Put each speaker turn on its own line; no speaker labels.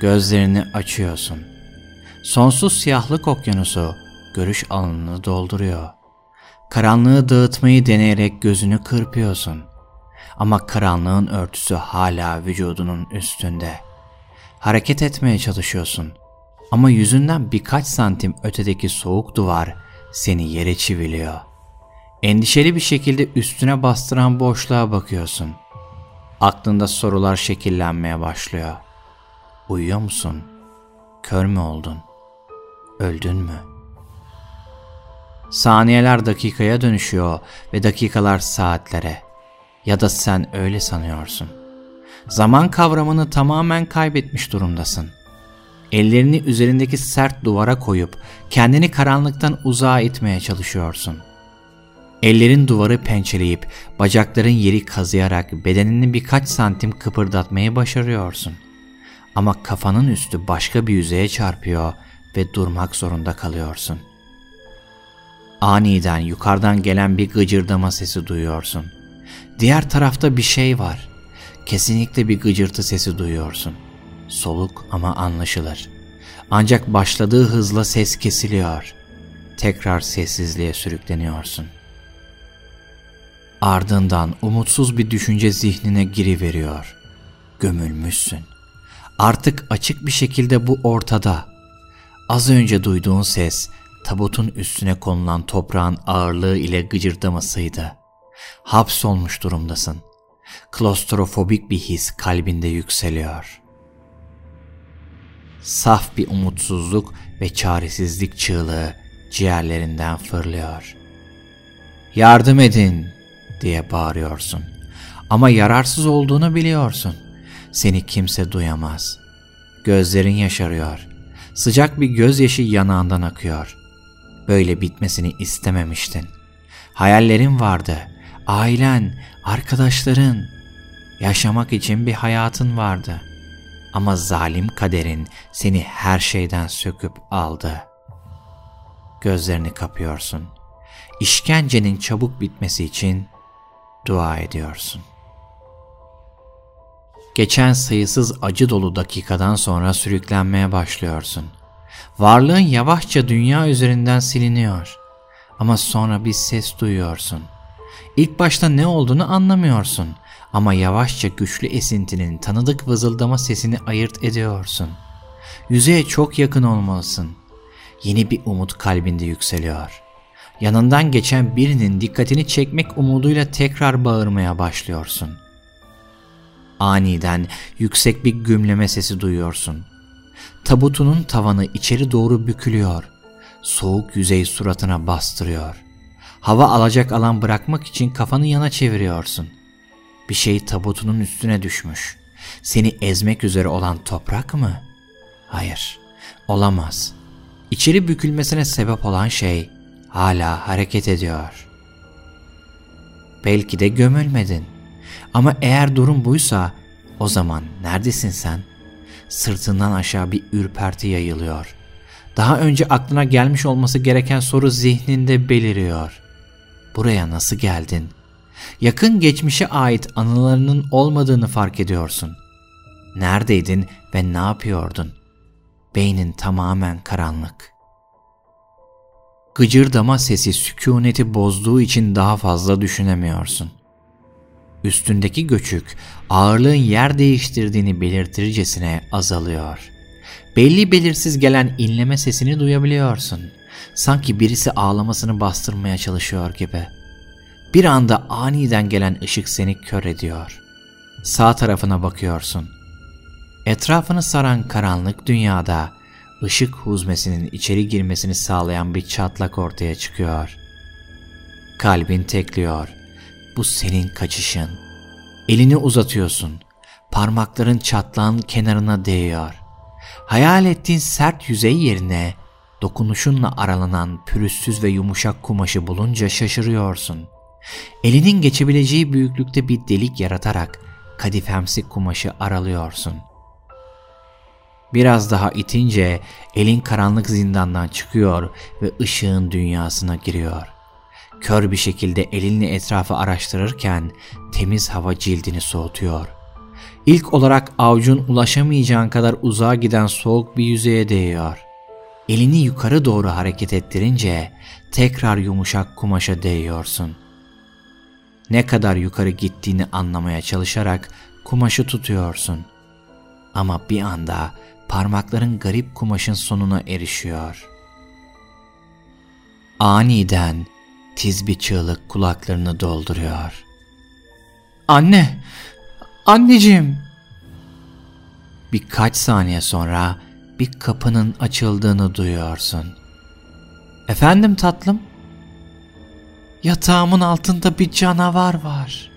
Gözlerini açıyorsun. Sonsuz siyahlık okyanusu görüş alanını dolduruyor. Karanlığı dağıtmayı deneyerek gözünü kırpıyorsun. Ama karanlığın örtüsü hala vücudunun üstünde. Hareket etmeye çalışıyorsun. Ama yüzünden birkaç santim ötedeki soğuk duvar seni yere çiviliyor. Endişeli bir şekilde üstüne bastıran boşluğa bakıyorsun. Aklında sorular şekillenmeye başlıyor. Uyuyor musun? Kör mü oldun? Öldün mü? Saniyeler dakikaya dönüşüyor ve dakikalar saatlere. Ya da sen öyle sanıyorsun. Zaman kavramını tamamen kaybetmiş durumdasın. Ellerini üzerindeki sert duvara koyup kendini karanlıktan uzağa itmeye çalışıyorsun. Ellerin duvarı pençeleyip bacakların yeri kazıyarak bedenini birkaç santim kıpırdatmayı başarıyorsun.'' Ama kafanın üstü başka bir yüzeye çarpıyor ve durmak zorunda kalıyorsun. Aniden yukarıdan gelen bir gıcırdama sesi duyuyorsun. Diğer tarafta bir şey var. Kesinlikle bir gıcırtı sesi duyuyorsun. Soluk ama anlaşılır. Ancak başladığı hızla ses kesiliyor. Tekrar sessizliğe sürükleniyorsun. Ardından umutsuz bir düşünce zihnine giriveriyor. Gömülmüşsün. Artık açık bir şekilde bu ortada. Az önce duyduğun ses tabutun üstüne konulan toprağın ağırlığı ile gıcırdamasıydı. Hapsolmuş durumdasın. Klostrofobik bir his kalbinde yükseliyor. Saf bir umutsuzluk ve çaresizlik çığlığı ciğerlerinden fırlıyor. Yardım edin diye bağırıyorsun. Ama yararsız olduğunu biliyorsun. Seni kimse duyamaz. Gözlerin yaşarıyor. Sıcak bir gözyaşı yanağından akıyor. Böyle bitmesini istememiştin. Hayallerin vardı. Ailen, arkadaşların. Yaşamak için bir hayatın vardı. Ama zalim kaderin seni her şeyden söküp aldı. Gözlerini kapıyorsun. İşkencenin çabuk bitmesi için dua ediyorsun.'' Geçen sayısız acı dolu dakikadan sonra sürüklenmeye başlıyorsun. Varlığın yavaşça dünya üzerinden siliniyor. Ama sonra bir ses duyuyorsun. İlk başta ne olduğunu anlamıyorsun ama yavaşça güçlü esintinin tanıdık vızıldama sesini ayırt ediyorsun. Yüzeye çok yakın olmalısın. Yeni bir umut kalbinde yükseliyor. Yanından geçen birinin dikkatini çekmek umuduyla tekrar bağırmaya başlıyorsun.'' Aniden yüksek bir gümleme sesi duyuyorsun. Tabutunun tavanı içeri doğru bükülüyor. Soğuk yüzey suratına bastırıyor. Hava alacak alan bırakmak için kafanı yana çeviriyorsun. Bir şey tabutunun üstüne düşmüş. Seni ezmek üzere olan toprak mı? Hayır, olamaz. İçeri bükülmesine sebep olan şey hala hareket ediyor. Belki de gömülmedin.'' Ama eğer durum buysa o zaman neredesin sen? Sırtından aşağı bir ürperti yayılıyor. Daha önce aklına gelmiş olması gereken soru zihninde beliriyor. Buraya nasıl geldin? Yakın geçmişe ait anılarının olmadığını fark ediyorsun. Neredeydin ve ne yapıyordun? Beynin tamamen karanlık. Gıcırdama sesi sükuneti bozduğu için daha fazla düşünemiyorsun. Üstündeki göçük ağırlığın yer değiştirdiğini belirtircesine azalıyor. Belli belirsiz gelen inleme sesini duyabiliyorsun. Sanki birisi ağlamasını bastırmaya çalışıyor gibi. Bir anda aniden gelen ışık seni kör ediyor. Sağ tarafına bakıyorsun. Etrafını saran karanlık dünyada ışık huzmesinin içeri girmesini sağlayan bir çatlak ortaya çıkıyor. Kalbin tekliyor. Bu senin kaçışın. Elini uzatıyorsun. Parmakların çatlağın kenarına değiyor. Hayal ettiğin sert yüzey yerine dokunuşunla aralanan pürüzsüz ve yumuşak kumaşı bulunca şaşırıyorsun. Elinin geçebileceği büyüklükte bir delik yaratarak kadifemsi kumaşı aralıyorsun. Biraz daha itince elin karanlık zindandan çıkıyor ve ışığın dünyasına giriyor. Kör bir şekilde elinle etrafı araştırırken temiz hava cildini soğutuyor. İlk olarak avucun ulaşamayacağın kadar uzağa giden soğuk bir yüzeye değiyor. Elini yukarı doğru hareket ettirince tekrar yumuşak kumaşa değiyorsun. Ne kadar yukarı gittiğini anlamaya çalışarak kumaşı tutuyorsun. Ama bir anda parmakların garip kumaşın sonuna erişiyor. Aniden tiz bir çığlık kulaklarını dolduruyor. Anne! Anneciğim! Birkaç saniye sonra bir kapının açıldığını duyuyorsun. Efendim tatlım? Yatağımın altında bir canavar var.